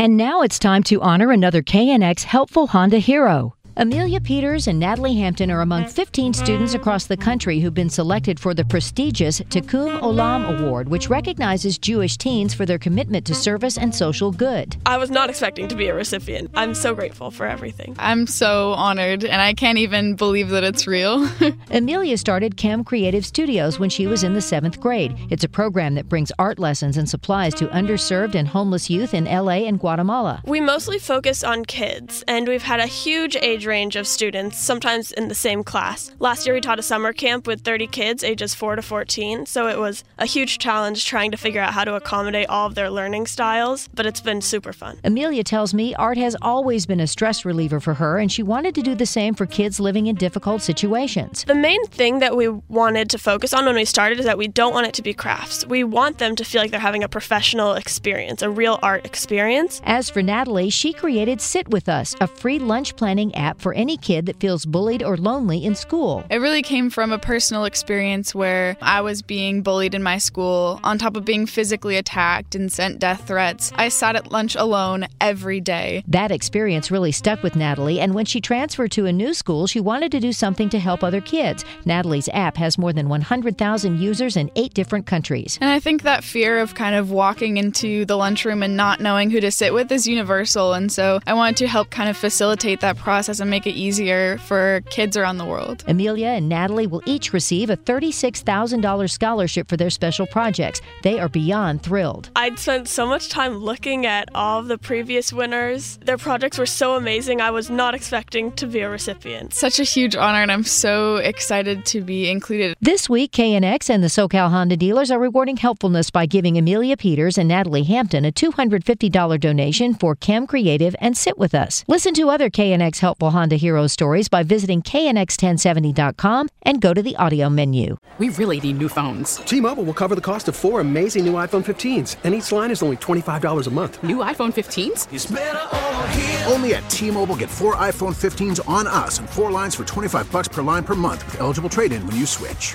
And now it's time to honor another KNX helpful Honda hero. Amelia Peters and Natalie Hampton are among mm-hmm. 15 students across the country who've been selected for the prestigious Tikkun Olam Award, which recognizes Jewish teens for their commitment to service and social good. I was not expecting to be a recipient. I'm so grateful for everything. I'm so honored, and I can't even believe that it's real. Amelia started Cam Creative Studios when she was in the seventh grade. It's a program that brings art lessons and supplies to underserved and homeless youth in LA and Guatemala. We mostly focus on kids, and we've had a huge age range of students, sometimes in the same class. Last year, we taught a summer camp with 30 kids ages 4 to 14, so it was a huge challenge trying to figure out how to accommodate all of their learning styles, but it's been super fun. Amelia tells me art has always been a stress reliever for her, and she wanted to do the same for kids living in difficult situations. The main thing that we wanted to focus on when we started is that we don't want it to be crafts. We want them to feel like they're having a professional experience, a real art experience. As for Natalie, she created Sit With Us, a free lunch planning app for any kid that feels bullied or lonely in school. It really came from a personal experience where I was being bullied in my school, on top of being physically attacked and sent death threats. I sat at lunch alone every day. That experience really stuck with Natalie, and when she transferred to a new school, she wanted to do something to help other kids. Natalie's app has more than 100,000 users in eight different countries. And I think that fear of kind of walking into the lunchroom and not knowing who to sit with is universal. And so I wanted to help kind of facilitate that process and make it easier for kids around the world. Amelia and Natalie will each receive a $36,000 scholarship for their special projects. They are beyond thrilled. I'd spent so much time looking at all of the previous winners. Their projects were so amazing, I was not expecting to be a recipient. Such a huge honor, and I'm so excited to be included. This week, KNX and the SoCal Honda dealers are rewarding helpfulness by giving Amelia Peters and Natalie Hampton a $250 donation for Chem Creative and Sit With Us. Listen to other KNX helpful Honda Heroes stories by visiting knx1070.com and go to the audio menu. We really need new phones. T-Mobile will cover the cost of four amazing new iPhone 15s, and each line is only $25 a month. New iPhone 15s? Only at T-Mobile get four iPhone 15s on us and four lines for 25 bucks per line per month with eligible trade-in when you switch.